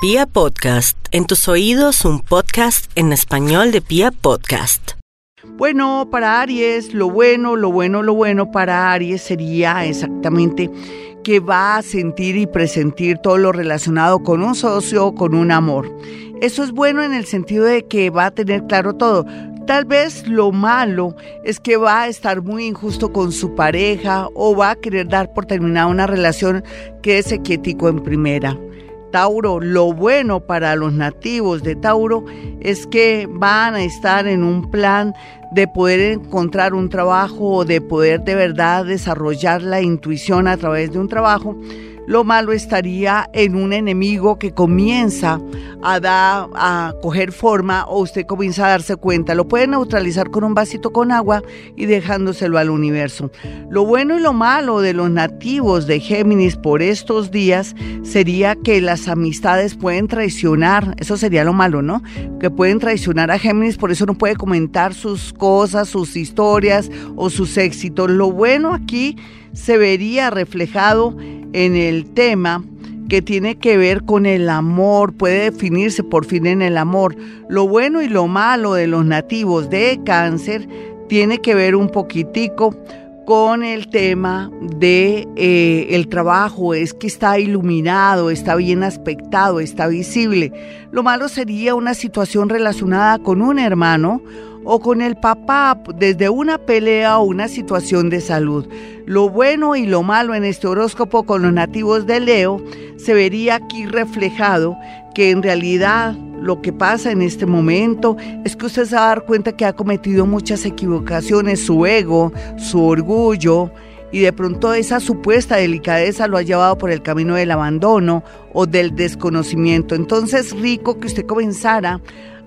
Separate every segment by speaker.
Speaker 1: Pia Podcast, en tus oídos un podcast en español de Pia Podcast.
Speaker 2: Bueno, para Aries, lo bueno, lo bueno, lo bueno para Aries sería exactamente que va a sentir y presentir todo lo relacionado con un socio, con un amor. Eso es bueno en el sentido de que va a tener claro todo. Tal vez lo malo es que va a estar muy injusto con su pareja o va a querer dar por terminada una relación que es quietico en primera. Tauro, lo bueno para los nativos de Tauro es que van a estar en un plan de poder encontrar un trabajo o de poder de verdad desarrollar la intuición a través de un trabajo lo malo estaría en un enemigo que comienza a, dar, a coger forma o usted comienza a darse cuenta. Lo puede neutralizar con un vasito con agua y dejándoselo al universo. Lo bueno y lo malo de los nativos de Géminis por estos días sería que las amistades pueden traicionar. Eso sería lo malo, ¿no? Que pueden traicionar a Géminis, por eso no puede comentar sus cosas, sus historias o sus éxitos. Lo bueno aquí se vería reflejado en el tema que tiene que ver con el amor, puede definirse por fin en el amor. Lo bueno y lo malo de los nativos de cáncer tiene que ver un poquitico con el tema de eh, el trabajo, es que está iluminado, está bien aspectado, está visible. Lo malo sería una situación relacionada con un hermano o con el papá desde una pelea o una situación de salud. Lo bueno y lo malo en este horóscopo con los nativos de Leo se vería aquí reflejado que en realidad lo que pasa en este momento es que usted se va a dar cuenta que ha cometido muchas equivocaciones, su ego, su orgullo, y de pronto esa supuesta delicadeza lo ha llevado por el camino del abandono o del desconocimiento. Entonces, rico que usted comenzara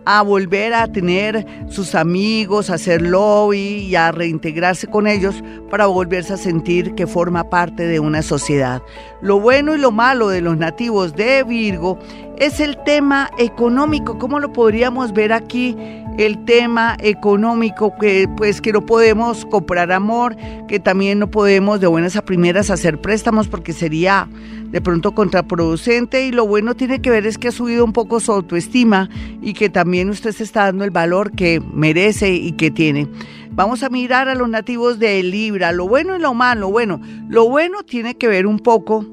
Speaker 2: a volver a tener sus amigos, a hacer lobby y a reintegrarse con ellos para volverse a sentir que forma parte de una sociedad. Lo bueno y lo malo de los nativos de Virgo es el tema económico. ¿Cómo lo podríamos ver aquí? El tema económico, que pues que no podemos comprar amor, que también no podemos de buenas a primeras hacer préstamos porque sería de pronto contraproducente y lo bueno tiene que ver es que ha subido un poco su autoestima y que también usted se está dando el valor que merece y que tiene. Vamos a mirar a los nativos de Libra, lo bueno y lo malo. Bueno, lo bueno tiene que ver un poco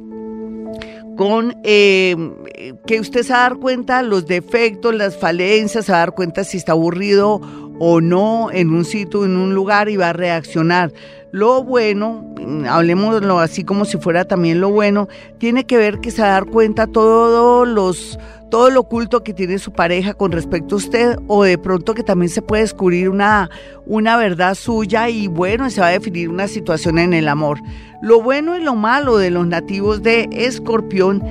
Speaker 2: con eh, que usted se va a dar cuenta los defectos, las falencias, se va a dar cuenta si está aburrido o no en un sitio, en un lugar y va a reaccionar. Lo bueno, hablemoslo así como si fuera también lo bueno, tiene que ver que se va a dar cuenta todos los todo lo oculto que tiene su pareja con respecto a usted o de pronto que también se puede descubrir una, una verdad suya y bueno, se va a definir una situación en el amor. Lo bueno y lo malo de los nativos de Escorpión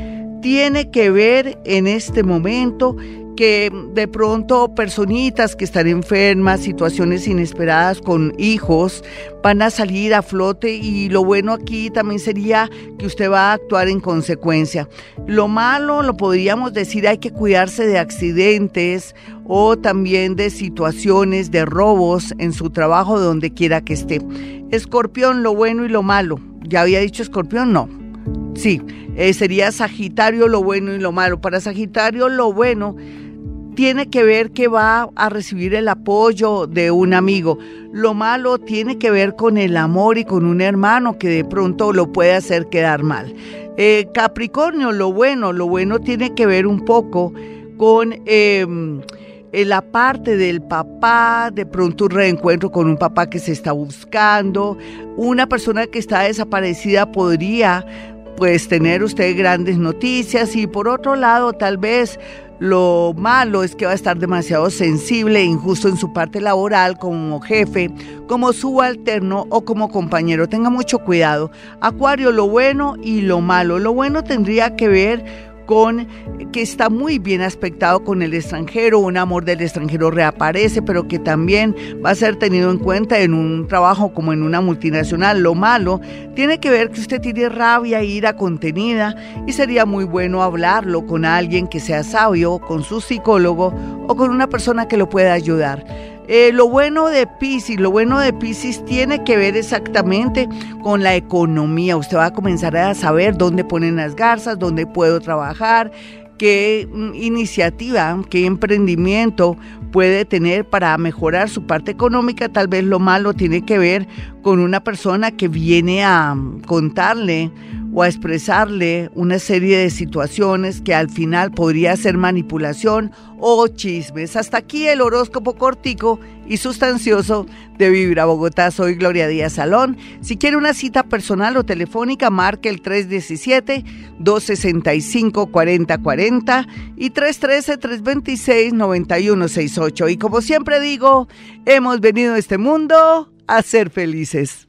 Speaker 2: tiene que ver en este momento que de pronto personitas que están enfermas, situaciones inesperadas con hijos, van a salir a flote y lo bueno aquí también sería que usted va a actuar en consecuencia. Lo malo, lo podríamos decir, hay que cuidarse de accidentes o también de situaciones de robos en su trabajo donde quiera que esté. Escorpión, lo bueno y lo malo. ¿Ya había dicho escorpión? No. Sí, eh, sería Sagitario lo bueno y lo malo. Para Sagitario lo bueno tiene que ver que va a recibir el apoyo de un amigo. Lo malo tiene que ver con el amor y con un hermano que de pronto lo puede hacer quedar mal. Eh, Capricornio, lo bueno, lo bueno tiene que ver un poco con... Em, la parte del papá, de pronto un reencuentro con un papá que se está buscando, una persona que está desaparecida podría pues tener usted grandes noticias y por otro lado tal vez lo malo es que va a estar demasiado sensible e injusto en su parte laboral como jefe, como subalterno o como compañero. Tenga mucho cuidado. Acuario, lo bueno y lo malo. Lo bueno tendría que ver que está muy bien aspectado con el extranjero, un amor del extranjero reaparece, pero que también va a ser tenido en cuenta en un trabajo como en una multinacional. Lo malo tiene que ver que usted tiene rabia, ira contenida y sería muy bueno hablarlo con alguien que sea sabio, con su psicólogo o con una persona que lo pueda ayudar. Eh, lo bueno de Pisces, lo bueno de Pisces tiene que ver exactamente con la economía. Usted va a comenzar a saber dónde ponen las garzas, dónde puedo trabajar, qué mm, iniciativa, qué emprendimiento puede tener para mejorar su parte económica. Tal vez lo malo tiene que ver con una persona que viene a mm, contarle o a expresarle una serie de situaciones que al final podría ser manipulación o chismes. Hasta aquí el horóscopo cortico y sustancioso de Vibra Bogotá. Soy Gloria Díaz Salón. Si quiere una cita personal o telefónica, marque el 317-265-4040 y 313-326-9168. Y como siempre digo, hemos venido a este mundo a ser felices.